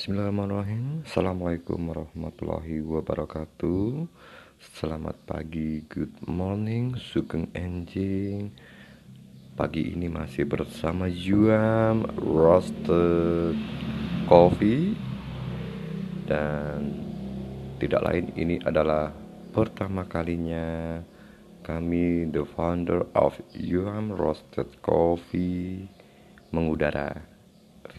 Bismillahirrahmanirrahim. Assalamualaikum warahmatullahi wabarakatuh. Selamat pagi, good morning, sugeng enjing Pagi ini masih bersama Yuam Roasted Coffee. Dan tidak lain ini adalah pertama kalinya Kami the founder of Yuam Roasted Coffee mengudara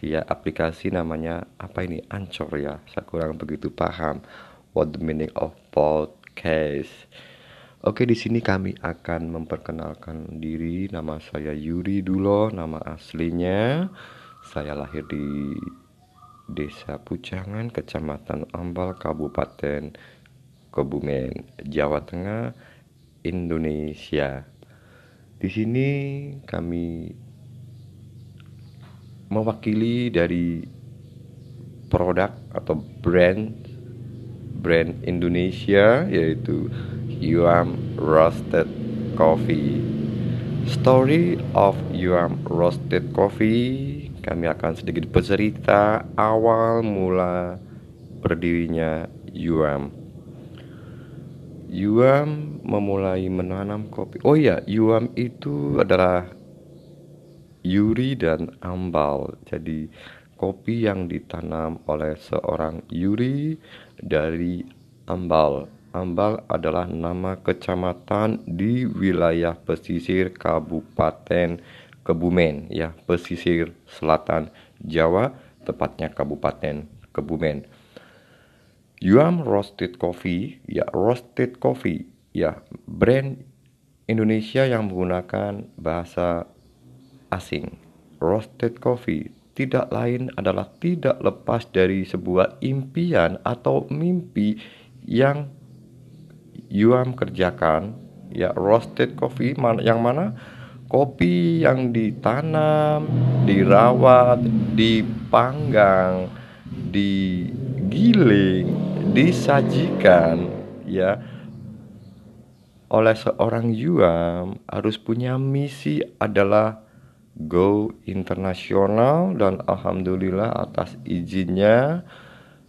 via aplikasi namanya apa ini Ancor ya saya kurang begitu paham. What the meaning of podcast? Oke di sini kami akan memperkenalkan diri. Nama saya Yuri dulu nama aslinya. Saya lahir di Desa Pujangan Kecamatan Ambal Kabupaten Kebumen Jawa Tengah Indonesia. Di sini kami mewakili dari produk atau brand brand Indonesia yaitu Yuam Roasted Coffee. Story of Yuam Roasted Coffee kami akan sedikit bercerita awal mula berdirinya Yuam. Yuam memulai menanam kopi. Oh ya, Yuam itu adalah Yuri dan Ambal. Jadi kopi yang ditanam oleh seorang Yuri dari Ambal. Ambal adalah nama kecamatan di wilayah pesisir Kabupaten Kebumen ya, pesisir selatan Jawa, tepatnya Kabupaten Kebumen. Yuam Roasted Coffee, ya roasted coffee, ya brand Indonesia yang menggunakan bahasa asing. Roasted coffee tidak lain adalah tidak lepas dari sebuah impian atau mimpi yang Yuam kerjakan ya roasted coffee yang mana kopi yang ditanam, dirawat, dipanggang, digiling, disajikan ya oleh seorang Yuam harus punya misi adalah go internasional dan alhamdulillah atas izinnya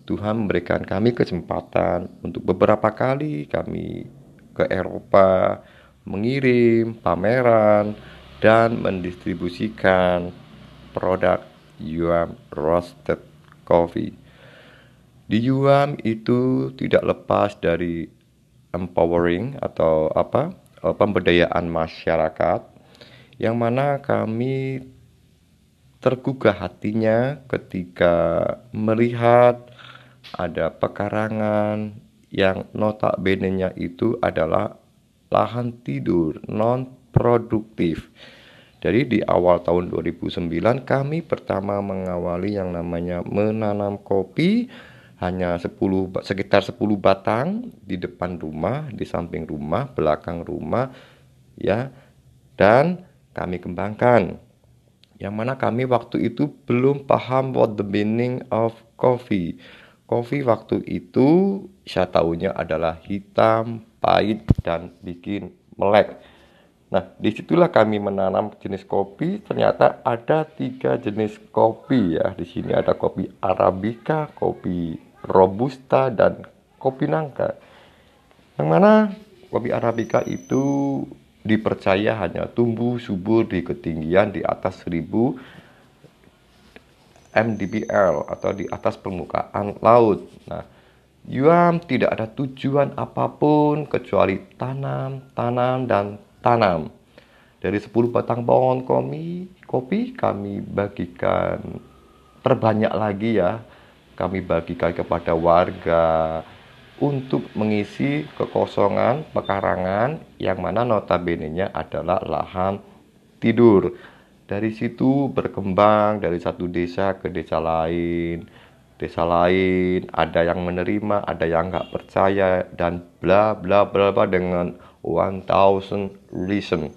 Tuhan memberikan kami kesempatan untuk beberapa kali kami ke Eropa mengirim pameran dan mendistribusikan produk Yuam Roasted Coffee. Di Yuam itu tidak lepas dari empowering atau apa pemberdayaan masyarakat yang mana kami tergugah hatinya ketika melihat ada pekarangan yang notabene-nya itu adalah lahan tidur non produktif. Jadi di awal tahun 2009 kami pertama mengawali yang namanya menanam kopi hanya 10 sekitar 10 batang di depan rumah, di samping rumah, belakang rumah ya. Dan kami kembangkan. Yang mana kami waktu itu belum paham what the meaning of coffee. Coffee waktu itu saya tahunya adalah hitam, pahit, dan bikin melek. Nah, di situlah kami menanam jenis kopi. Ternyata ada tiga jenis kopi ya. Di sini ada kopi Arabica, kopi Robusta, dan kopi Nangka. Yang mana kopi Arabica itu dipercaya hanya tumbuh subur di ketinggian di atas 1000 mdpl atau di atas permukaan laut. Nah, Yuam tidak ada tujuan apa pun kecuali tanam, tanam, dan tanam. Dari 10 batang pohon kopi, kopi kami bagikan terbanyak lagi ya. Kami bagikan kepada warga, untuk mengisi kekosongan pekarangan yang mana notabene-nya adalah lahan tidur. Dari situ berkembang dari satu desa ke desa lain, desa lain, ada yang menerima, ada yang nggak percaya, dan bla bla bla bla dengan one thousand reason.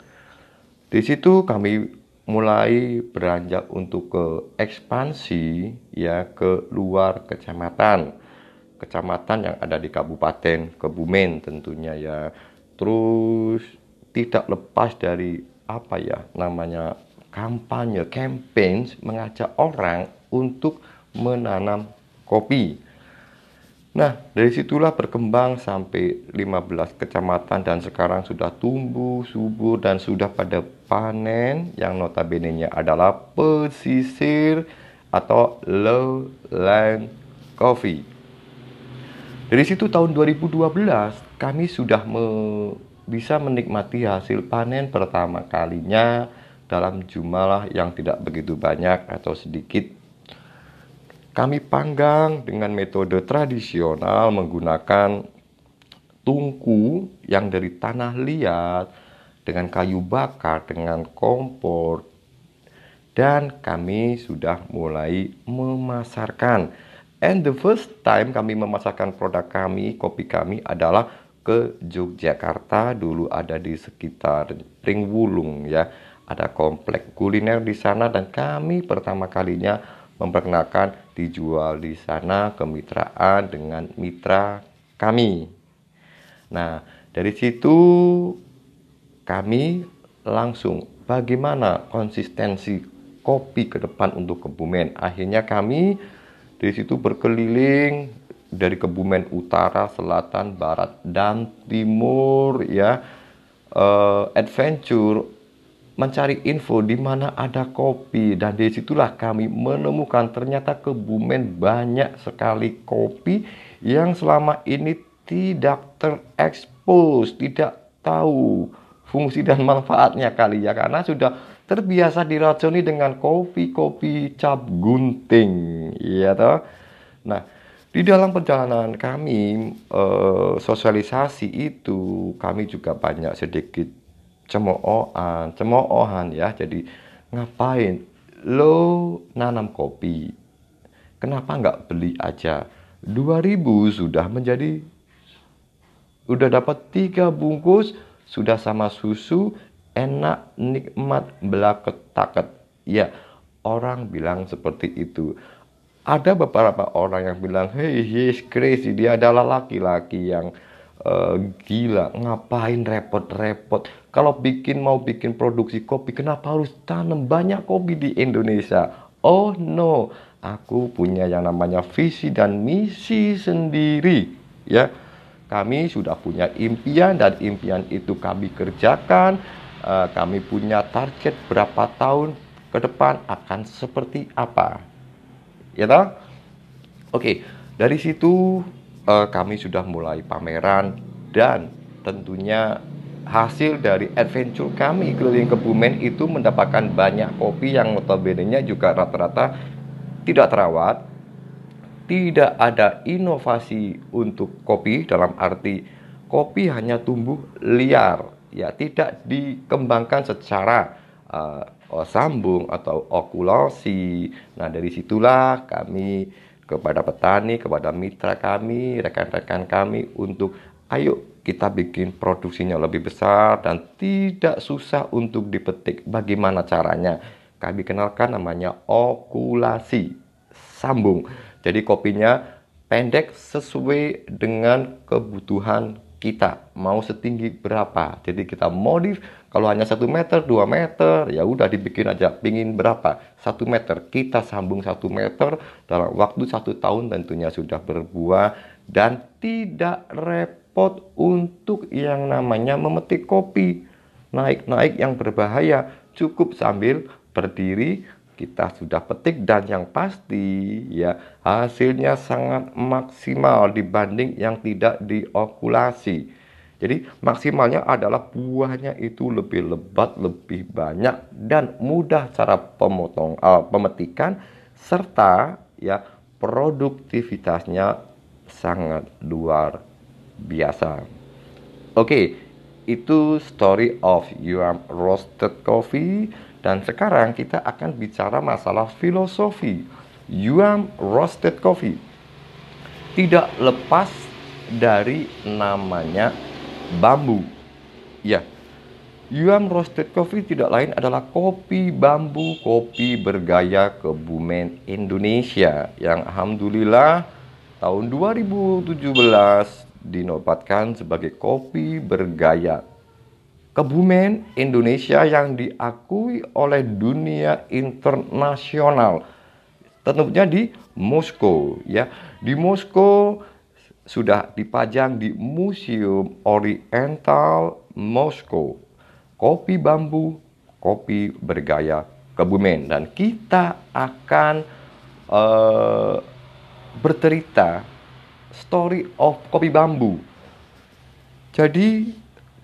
Di situ kami mulai beranjak untuk ke ekspansi ya ke luar kecamatan kecamatan yang ada di Kabupaten Kebumen tentunya ya. Terus tidak lepas dari apa ya namanya kampanye, campaign mengajak orang untuk menanam kopi. Nah, dari situlah berkembang sampai 15 kecamatan dan sekarang sudah tumbuh, subur dan sudah pada panen yang notabene-nya adalah pesisir atau lowland coffee. Dari situ tahun 2012 kami sudah me bisa menikmati hasil panen pertama kalinya dalam jumlah yang tidak begitu banyak atau sedikit kami panggang dengan metode tradisional menggunakan tungku yang dari tanah liat dengan kayu bakar dengan kompor dan kami sudah mulai memasarkan. And the first time kami memasarkan produk kami, kopi kami adalah ke Yogyakarta dulu ada di sekitar Ring Wulung ya. Ada komplek kuliner di sana dan kami pertama kalinya memperkenalkan dijual di sana kemitraan dengan mitra kami. Nah, dari situ kami langsung bagaimana konsistensi kopi ke depan untuk Kebumen. Akhirnya kami dari situ berkeliling dari Kebumen utara, selatan, barat dan timur ya. Uh, adventure mencari info di mana ada kopi dan di situlah kami menemukan ternyata Kebumen banyak sekali kopi yang selama ini tidak terekspos, tidak tahu fungsi dan manfaatnya kali ya karena sudah terbiasa diracuni dengan kopi-kopi cap gunting, ya toh. Nah, di dalam perjalanan kami eh, sosialisasi itu kami juga banyak sedikit cemoohan, cemoohan ya. Jadi ngapain lo nanam kopi? Kenapa nggak beli aja? 2000 sudah menjadi udah dapat tiga bungkus sudah sama susu enak nikmat belaket taket ya orang bilang seperti itu ada beberapa orang yang bilang hey he's crazy dia adalah laki-laki yang uh, gila ngapain repot-repot kalau bikin mau bikin produksi kopi, kenapa harus tanam banyak kopi di Indonesia? Oh no, aku punya yang namanya visi dan misi sendiri, ya. Kami sudah punya impian dan impian itu kami kerjakan. Uh, kami punya target berapa tahun ke depan akan seperti apa, ya toh? Oke, dari situ uh, kami sudah mulai pameran dan tentunya hasil dari adventure kami keliling Kebumen itu mendapatkan banyak kopi yang notabene juga rata-rata tidak terawat, tidak ada inovasi untuk kopi dalam arti kopi hanya tumbuh liar, ya tidak dikembangkan secara uh, sambung atau okulasi. Nah dari situlah kami kepada petani, kepada mitra kami, rekan-rekan kami untuk ayo kita bikin produksinya lebih besar dan tidak susah untuk dipetik. Bagaimana caranya? Kami kenalkan namanya okulasi sambung. Jadi kopinya pendek sesuai dengan kebutuhan kita mau setinggi berapa. Jadi kita modif kalau hanya satu meter dua meter ya udah dibikin aja. Pingin berapa? Satu meter. Kita sambung satu meter dalam waktu satu tahun tentunya sudah berbuah dan tidak repot untuk yang namanya memetik kopi. Naik-naik yang berbahaya. Cukup sambil berdiri kita sudah petik dan yang pasti ya hasilnya sangat maksimal dibanding yang tidak diokulasi. Jadi maksimalnya adalah buahnya itu lebih lebat, lebih banyak dan mudah cara pemotong uh, pemetikan serta ya produktivitasnya sangat luar biasa. Oke, okay, itu story of your roasted coffee dan sekarang kita akan bicara masalah filosofi Yuam roasted coffee. Tidak lepas dari namanya bambu. Ya, Yuam roasted coffee tidak lain adalah kopi bambu, kopi bergaya kebumen Indonesia yang alhamdulillah tahun 2017 dinobatkan sebagai kopi bergaya. Kebumen Indonesia yang diakui oleh dunia internasional tentunya di Moskow ya. Di Moskow sudah dipajang di Museum Oriental Moskow. Kopi bambu, kopi bergaya Kebumen dan kita akan uh, bercerita story of kopi bambu. Jadi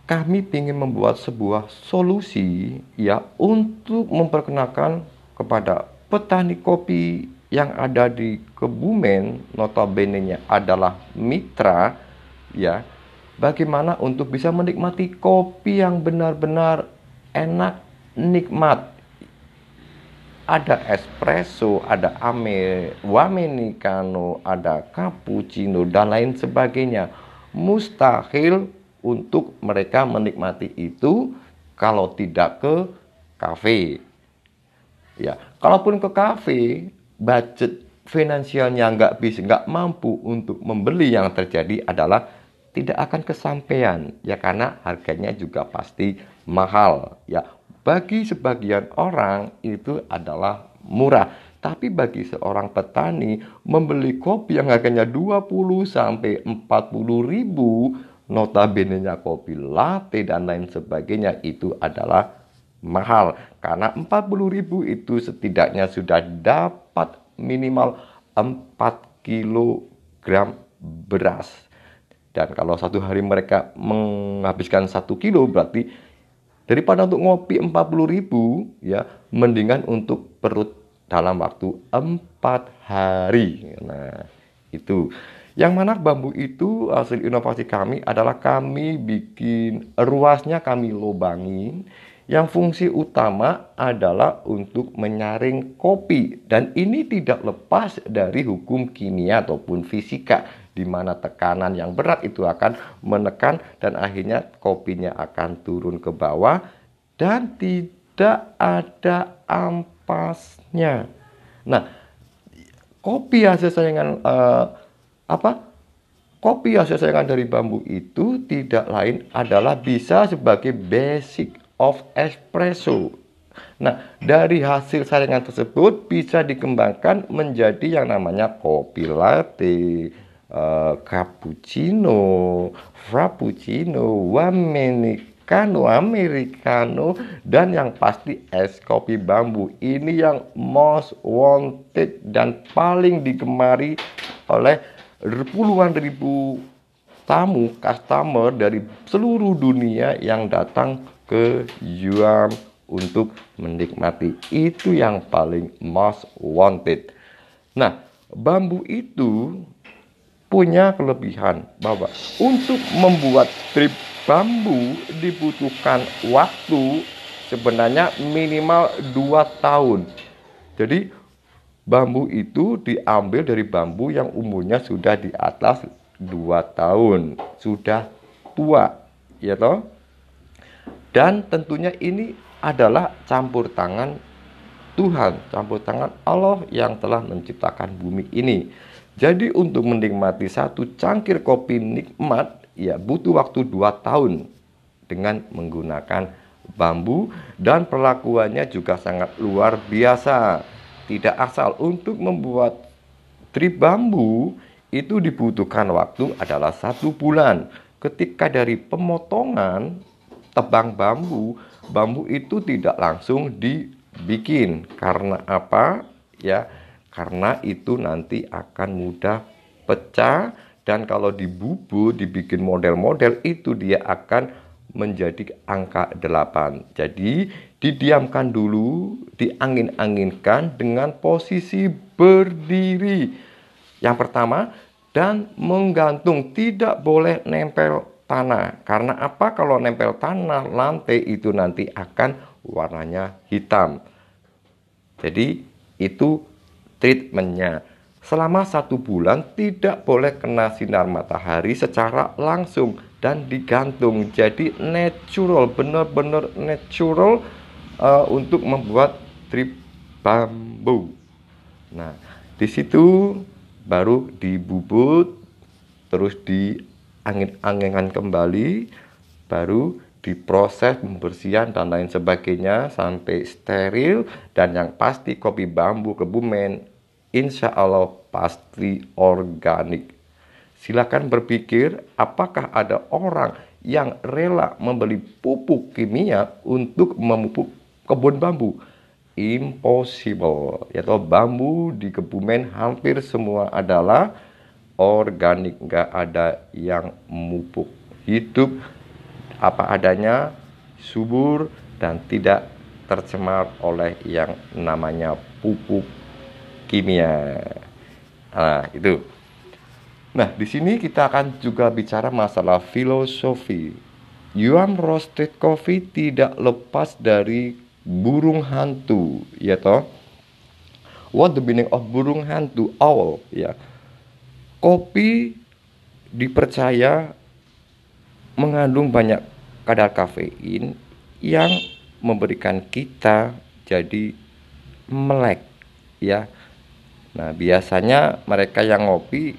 kami ingin membuat sebuah solusi ya untuk memperkenalkan kepada petani kopi yang ada di Kebumen notabene-nya adalah mitra ya bagaimana untuk bisa menikmati kopi yang benar-benar enak nikmat ada espresso, ada ame, americano, ada cappuccino dan lain sebagainya. Mustahil untuk mereka menikmati itu kalau tidak ke kafe. Ya, kalaupun ke kafe, budget finansialnya nggak bisa, nggak mampu untuk membeli yang terjadi adalah tidak akan kesampaian. Ya karena harganya juga pasti mahal. Ya bagi sebagian orang itu adalah murah. Tapi bagi seorang petani membeli kopi yang harganya 20 sampai 40 ribu notabene-nya kopi latte dan lain sebagainya itu adalah mahal. Karena 40.000 itu setidaknya sudah dapat minimal 4 kg beras. Dan kalau satu hari mereka menghabiskan satu kilo berarti daripada untuk ngopi 40.000 ya mendingan untuk perut dalam waktu 4 hari. Nah itu yang mana bambu itu hasil inovasi kami adalah kami bikin ruasnya kami lubangin yang fungsi utama adalah untuk menyaring kopi dan ini tidak lepas dari hukum kimia ataupun fisika di mana tekanan yang berat itu akan menekan dan akhirnya kopinya akan turun ke bawah dan tidak ada ampasnya. Nah, kopi hasil sayangan uh, apa kopi hasil sayangan dari bambu itu tidak lain adalah bisa sebagai basic of espresso. Nah, dari hasil saringan tersebut bisa dikembangkan menjadi yang namanya kopi latte, uh, cappuccino, frappuccino, americano, americano, dan yang pasti es kopi bambu. Ini yang most wanted dan paling digemari oleh puluhan ribu tamu customer dari seluruh dunia yang datang ke Yuam untuk menikmati itu yang paling most wanted. Nah, bambu itu punya kelebihan bahwa untuk membuat strip bambu dibutuhkan waktu sebenarnya minimal 2 tahun. Jadi bambu itu diambil dari bambu yang umurnya sudah di atas 2 tahun, sudah tua, ya toh? Dan tentunya ini adalah campur tangan Tuhan, campur tangan Allah yang telah menciptakan bumi ini. Jadi untuk menikmati satu cangkir kopi nikmat, ya butuh waktu 2 tahun dengan menggunakan bambu dan perlakuannya juga sangat luar biasa tidak asal untuk membuat trip bambu itu dibutuhkan waktu adalah satu bulan. Ketika dari pemotongan tebang bambu, bambu itu tidak langsung dibikin. Karena apa? Ya, karena itu nanti akan mudah pecah dan kalau dibubut, dibikin model-model itu dia akan menjadi angka 8. Jadi didiamkan dulu, diangin-anginkan dengan posisi berdiri. Yang pertama dan menggantung tidak boleh nempel tanah. Karena apa? Kalau nempel tanah lantai itu nanti akan warnanya hitam. Jadi itu treatmentnya. Selama satu bulan tidak boleh kena sinar matahari secara langsung dan digantung jadi natural benar-benar natural uh, untuk membuat trip bambu nah di situ baru dibubut terus diangin-anginkan kembali baru diproses pembersihan dan lain sebagainya sampai steril dan yang pasti kopi bambu kebumen insya Allah pasti organik. Silakan berpikir apakah ada orang yang rela membeli pupuk kimia untuk memupuk kebun bambu. Impossible. Yaitu bambu di Kebumen hampir semua adalah organik. Nggak ada yang memupuk. Hidup apa adanya, subur, dan tidak tercemar oleh yang namanya pupuk kimia. Nah, itu. Nah, di sini kita akan juga bicara masalah filosofi. Yuan roasted coffee tidak lepas dari burung hantu, ya toh? What the meaning of burung hantu? Owl, ya. Kopi dipercaya mengandung banyak kadar kafein yang memberikan kita jadi melek, ya. Nah, biasanya mereka yang ngopi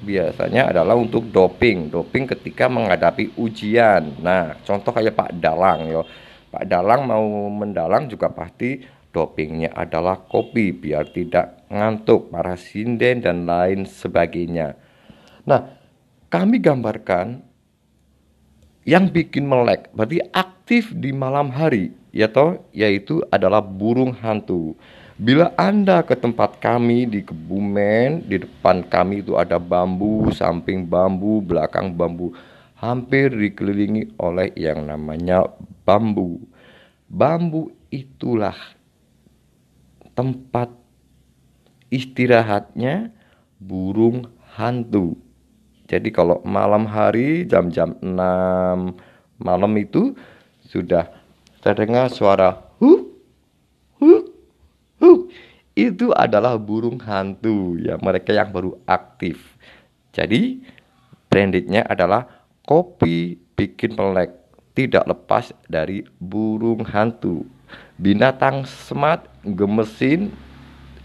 biasanya adalah untuk doping doping ketika menghadapi ujian nah contoh kayak Pak Dalang yo Pak Dalang mau mendalang juga pasti dopingnya adalah kopi biar tidak ngantuk para sinden dan lain sebagainya. Nah kami gambarkan yang bikin melek berarti aktif di malam hari ya toh yaitu adalah burung hantu. Bila Anda ke tempat kami di Kebumen, di depan kami itu ada bambu, samping bambu, belakang bambu, hampir dikelilingi oleh yang namanya bambu. Bambu itulah tempat istirahatnya burung hantu. Jadi kalau malam hari jam-jam 6 malam itu sudah terdengar suara hu hu itu adalah burung hantu ya mereka yang baru aktif. Jadi brandednya adalah kopi bikin melek tidak lepas dari burung hantu. Binatang smart gemesin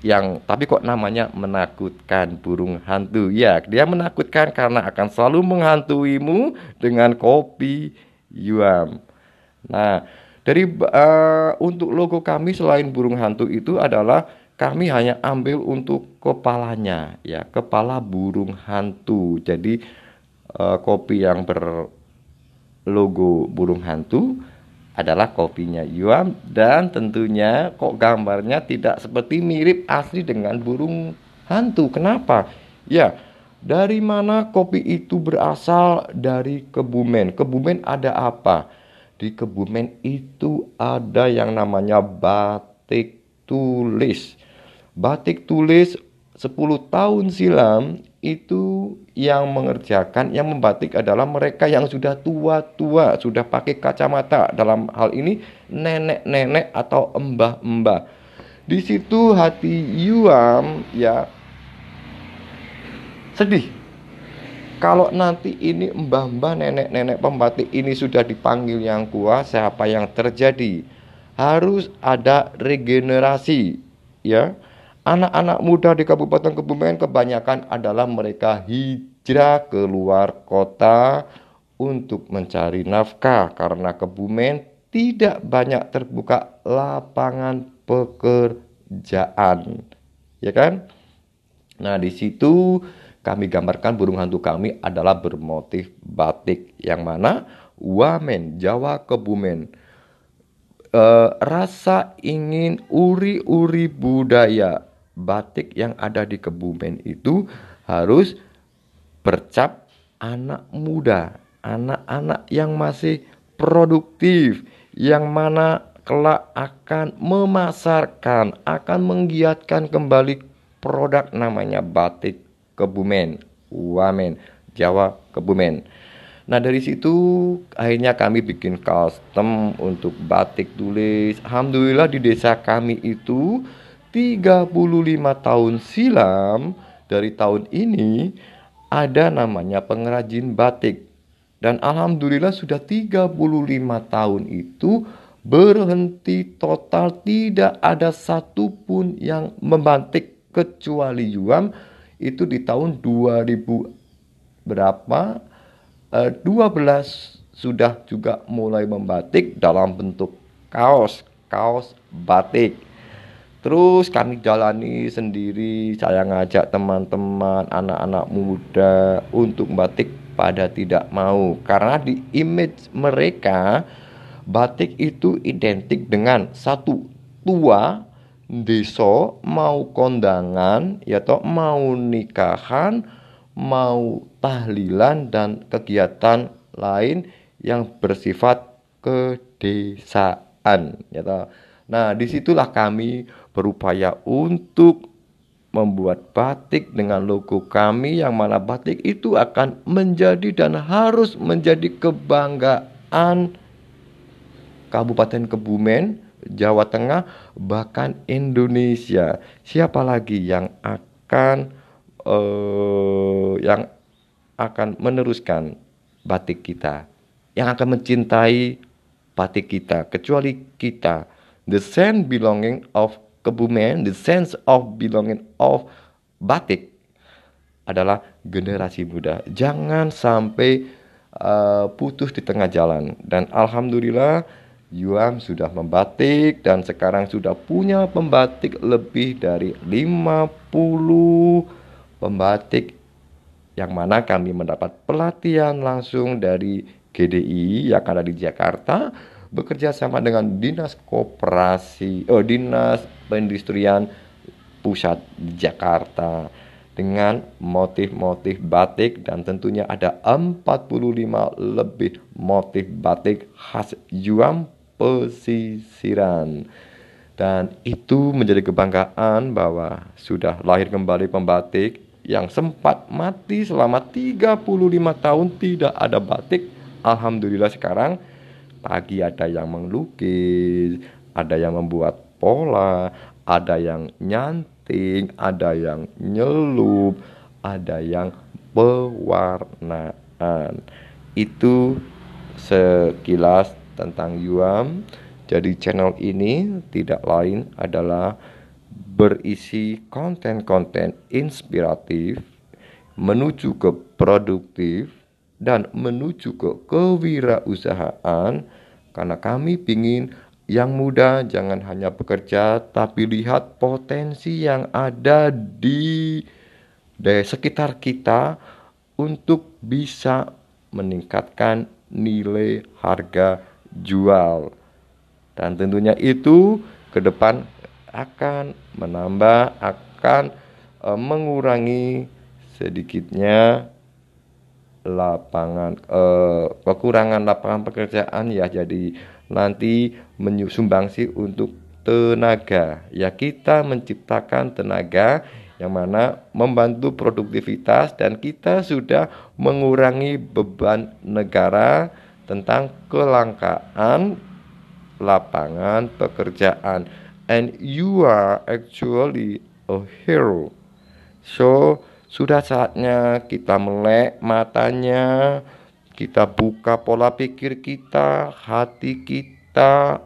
yang tapi kok namanya menakutkan burung hantu ya dia menakutkan karena akan selalu menghantuimu dengan kopi yuam nah dari uh, untuk logo kami selain burung hantu itu adalah kami hanya ambil untuk kepalanya ya, kepala burung hantu. Jadi uh, kopi yang berlogo burung hantu adalah kopinya Yuam dan tentunya kok gambarnya tidak seperti mirip asli dengan burung hantu. Kenapa? Ya, dari mana kopi itu berasal? Dari Kebumen. Kebumen ada apa? di Kebumen itu ada yang namanya batik tulis. Batik tulis 10 tahun silam itu yang mengerjakan, yang membatik adalah mereka yang sudah tua-tua, sudah pakai kacamata. Dalam hal ini nenek-nenek atau embah-embah. Di situ hati Yuam ya sedih kalau nanti ini mbah-mbah nenek-nenek pembatik ini sudah dipanggil yang kuasa apa yang terjadi harus ada regenerasi ya anak-anak muda di Kabupaten Kebumen kebanyakan adalah mereka hijrah keluar kota untuk mencari nafkah karena Kebumen tidak banyak terbuka lapangan pekerjaan. Ya kan? Nah di situ kami gambarkan burung hantu kami adalah bermotif batik yang mana wamen Jawa Kebumen e, rasa ingin uri-uri budaya batik yang ada di Kebumen itu harus bercap anak muda anak-anak yang masih produktif yang mana kelak akan memasarkan akan menggiatkan kembali produk namanya batik Kebumen, Wamen, Jawa Kebumen. Nah dari situ akhirnya kami bikin custom untuk batik tulis. Alhamdulillah di desa kami itu 35 tahun silam dari tahun ini ada namanya pengrajin batik. Dan alhamdulillah sudah 35 tahun itu berhenti total tidak ada satupun yang membatik kecuali Yuam. Itu di tahun 2000 berapa? Uh, eh, 12 sudah juga mulai membatik dalam bentuk kaos kaos batik Terus kami jalani sendiri, saya ngajak teman-teman, anak-anak muda untuk batik pada tidak mau karena di image mereka batik itu identik dengan satu tua deso mau kondangan ya toh mau nikahan mau tahlilan dan kegiatan lain yang bersifat kedesaan ya toh. Nah di situlah kami berupaya untuk membuat batik dengan logo kami yang mana batik itu akan menjadi dan harus menjadi kebanggaan Kabupaten Kebumen, Jawa Tengah, bahkan Indonesia. Siapa lagi yang akan uh, yang akan meneruskan batik kita, yang akan mencintai batik kita kecuali kita. The sense belonging of Kebumen, the sense of belonging of batik adalah generasi muda. Jangan sampai uh, putus di tengah jalan. Dan alhamdulillah Yuam sudah membatik dan sekarang sudah punya pembatik lebih dari 50 pembatik yang mana kami mendapat pelatihan langsung dari GDI yang ada di Jakarta bekerja sama dengan Dinas Koperasi, oh Dinas Perindustrian Pusat Jakarta dengan motif-motif batik dan tentunya ada 45 lebih motif batik khas Yuam pesisiran. Dan itu menjadi kebanggaan bahwa sudah lahir kembali pembatik yang sempat mati selama 35 tahun tidak ada batik. Alhamdulillah sekarang Pagi ada yang melukis, ada yang membuat pola, ada yang nyanting, ada yang nyelup, ada yang pewarnaan. Itu sekilas tentang Yuam. Jadi channel ini tidak lain adalah berisi konten-konten inspiratif menuju ke produktif dan menuju ke kewirausahaan karena kami ingin yang muda jangan hanya bekerja tapi lihat potensi yang ada di, di sekitar kita untuk bisa meningkatkan nilai harga jual. Dan tentunya itu ke depan akan menambah akan e, mengurangi sedikitnya lapangan eh, kekurangan lapangan pekerjaan ya. Jadi nanti menyumbangsi untuk tenaga. Ya kita menciptakan tenaga yang mana membantu produktivitas dan kita sudah mengurangi beban negara tentang kelangkaan lapangan pekerjaan. And you are actually a hero. So sudah saatnya kita melek matanya, kita buka pola pikir kita, hati kita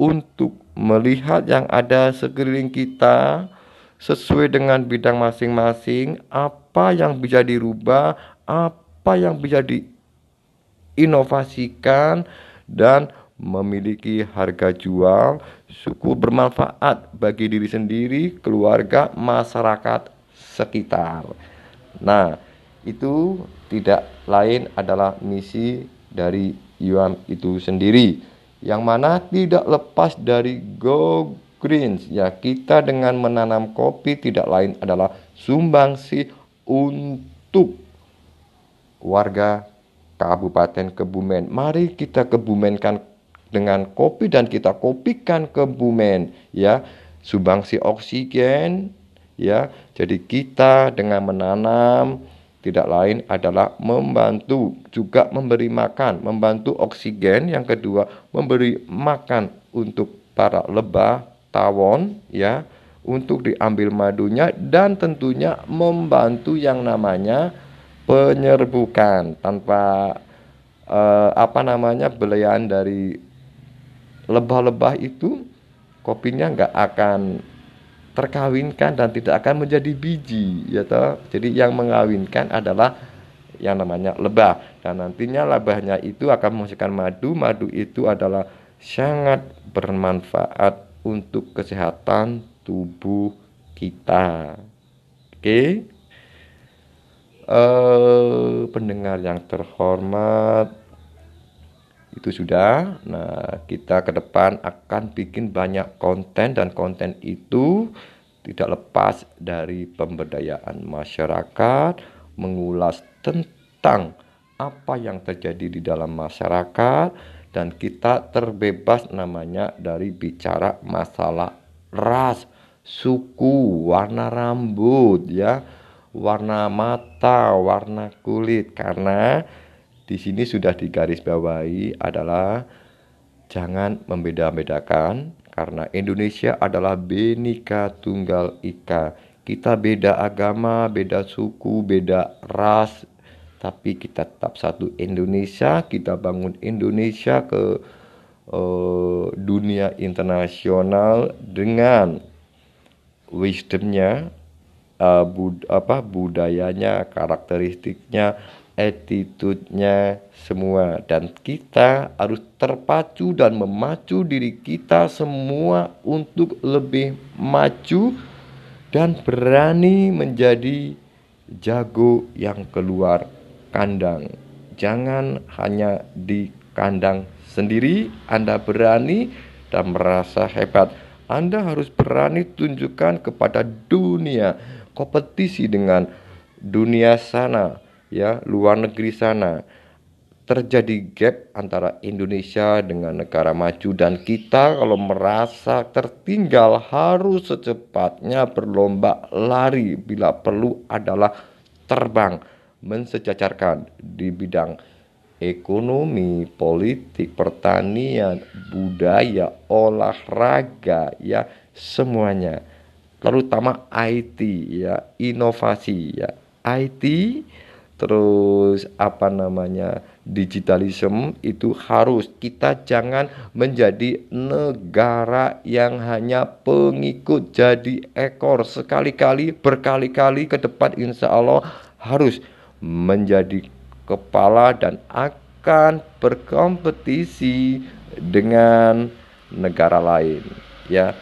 untuk melihat yang ada sekeliling kita sesuai dengan bidang masing-masing, apa yang bisa dirubah, apa yang bisa diinovasikan dan memiliki harga jual. Suku bermanfaat bagi diri sendiri, keluarga, masyarakat sekitar. Nah, itu tidak lain adalah misi dari Yuam itu sendiri yang mana tidak lepas dari Go Greens ya kita dengan menanam kopi tidak lain adalah sumbangsi untuk warga Kabupaten Kebumen. Mari kita kebumenkan dengan kopi dan kita kopikan Kebumen ya. Sumbangsi oksigen ya. Jadi kita dengan menanam tidak lain adalah membantu juga memberi makan, membantu oksigen, yang kedua memberi makan untuk para lebah, tawon ya, untuk diambil madunya dan tentunya membantu yang namanya penyerbukan tanpa eh, apa namanya belayan dari lebah-lebah itu kopinya nggak akan terkawinkan dan tidak akan menjadi biji ya toh. Jadi yang mengawinkan adalah yang namanya lebah dan nantinya lebahnya itu akan menghasilkan madu. Madu itu adalah sangat bermanfaat untuk kesehatan tubuh kita. Oke. Uh, pendengar yang terhormat, itu sudah. Nah, kita ke depan akan bikin banyak konten dan konten itu tidak lepas dari pemberdayaan masyarakat, mengulas tentang apa yang terjadi di dalam masyarakat dan kita terbebas namanya dari bicara masalah ras, suku, warna rambut ya, warna mata, warna kulit karena di sini sudah digarisbawahi adalah jangan membeda-bedakan karena Indonesia adalah Benika Tunggal Ika. Kita beda agama, beda suku, beda ras, tapi kita tetap satu Indonesia. Kita bangun Indonesia ke uh, dunia internasional dengan wisdomnya, uh, bud apa budayanya, karakteristiknya, attitude-nya semua dan kita harus terpacu dan memacu diri kita semua untuk lebih maju dan berani menjadi jago yang keluar kandang. Jangan hanya di kandang sendiri Anda berani dan merasa hebat. Anda harus berani tunjukkan kepada dunia kompetisi dengan dunia sana ya luar negeri sana. Terjadi gap antara Indonesia dengan negara maju dan kita kalau merasa tertinggal harus secepatnya berlomba lari bila perlu adalah terbang mensejajarkan di bidang ekonomi, politik, pertanian, budaya, olahraga ya semuanya. Terutama IT ya inovasi ya. IT terus apa namanya digitalism itu harus kita jangan menjadi negara yang hanya pengikut. Jadi ekor sekali-kali berkali-kali ke depan insya Allah harus menjadi kepala dan akan berkompetisi dengan negara lain ya.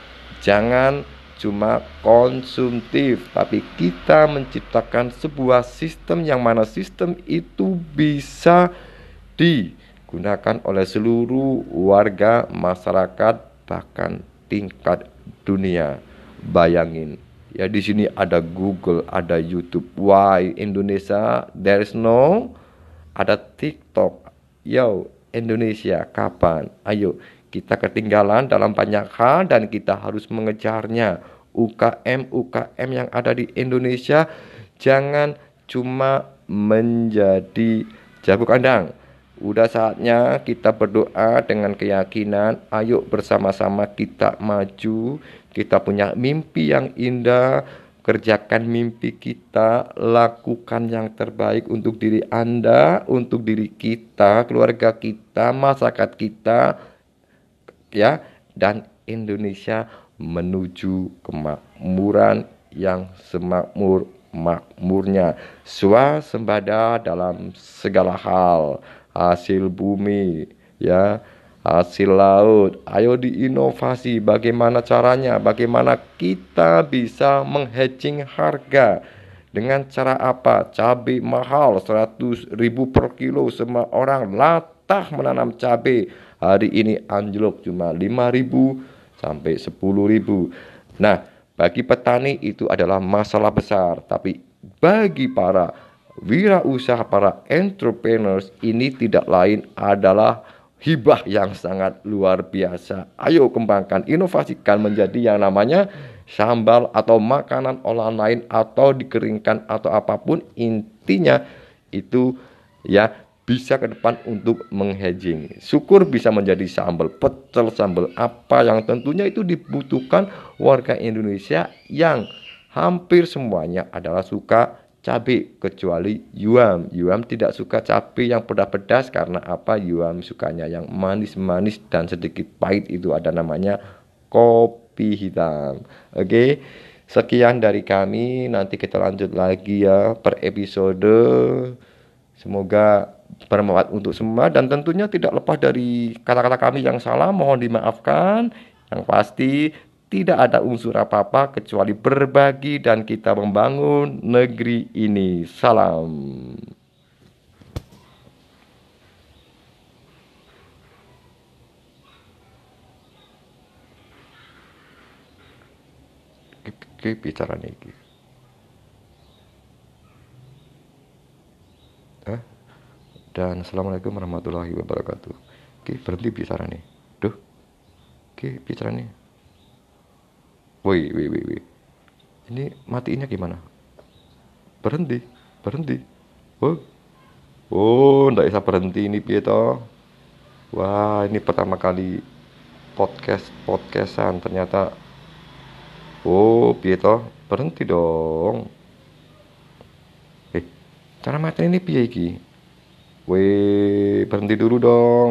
Jangan cuma konsumtif, tapi kita menciptakan sebuah sistem yang mana sistem itu bisa digunakan oleh seluruh warga masyarakat bahkan tingkat dunia. Bayangin, ya di sini ada Google, ada YouTube. Why Indonesia? There is no ada TikTok. Yo, Indonesia kapan? Ayo, kita ketinggalan dalam banyak hal dan kita harus mengejarnya. UKM-UKM yang ada di Indonesia jangan cuma menjadi jago kandang. Udah saatnya kita berdoa dengan keyakinan, ayo bersama-sama kita maju, kita punya mimpi yang indah, kerjakan mimpi kita, lakukan yang terbaik untuk diri Anda, untuk diri kita, keluarga kita, masyarakat kita, ya, dan Indonesia menuju kemakmuran yang semakmur makmurnya. Swasembada dalam segala hal. Hasil bumi ya. Hasil laut. Ayo diinovasi. Bagaimana caranya? Bagaimana kita bisa menghedging harga? Dengan cara apa? Cabai mahal 100 ribu per kilo. Semua orang latah menanam cabai hari ini anjlok cuma 5 ribu sampai 10 ribu. Nah, bagi petani itu adalah masalah besar, tapi bagi para wirausaha, para entrepreneurs ini tidak lain adalah hibah yang sangat luar biasa. Ayo kembangkan, inovasikan menjadi yang namanya sambal atau makanan olahan lain atau dikeringkan atau apa pun intinya itu ya bisa ke depan untuk menghedging. Syukur bisa menjadi sambal pecel, sambal apa yang tentunya itu dibutuhkan warga Indonesia yang hampir semuanya adalah suka cabai kecuali Yuam. Yuam tidak suka cabai yang pedas-pedas karena apa? Yuam sukanya yang manis-manis dan sedikit pahit itu ada namanya kopi hitam. Oke. Okay? Sekian dari kami, nanti kita lanjut lagi ya per episode. Semoga bermanfaat untuk semua dan tentunya tidak lepas dari kata-kata kami yang salah mohon dimaafkan yang pasti tidak ada unsur apa-apa kecuali berbagi dan kita membangun negeri ini. Salam. Bicara nih. Eh? Dan Assalamualaikum warahmatullahi wabarakatuh. Oke, berhenti bicara nih. Duh. Oke, bicara nih. Woi, woi, woi, woi. Ini matiinnya gimana? Berhenti, berhenti. Oh, oh, ndak bisa berhenti ini Pieto. Wah, ini pertama kali podcast podcastan ternyata. Oh, Pieto, berhenti dong. Eh, cara mati ini iki? Weh, berhenti dulu dong.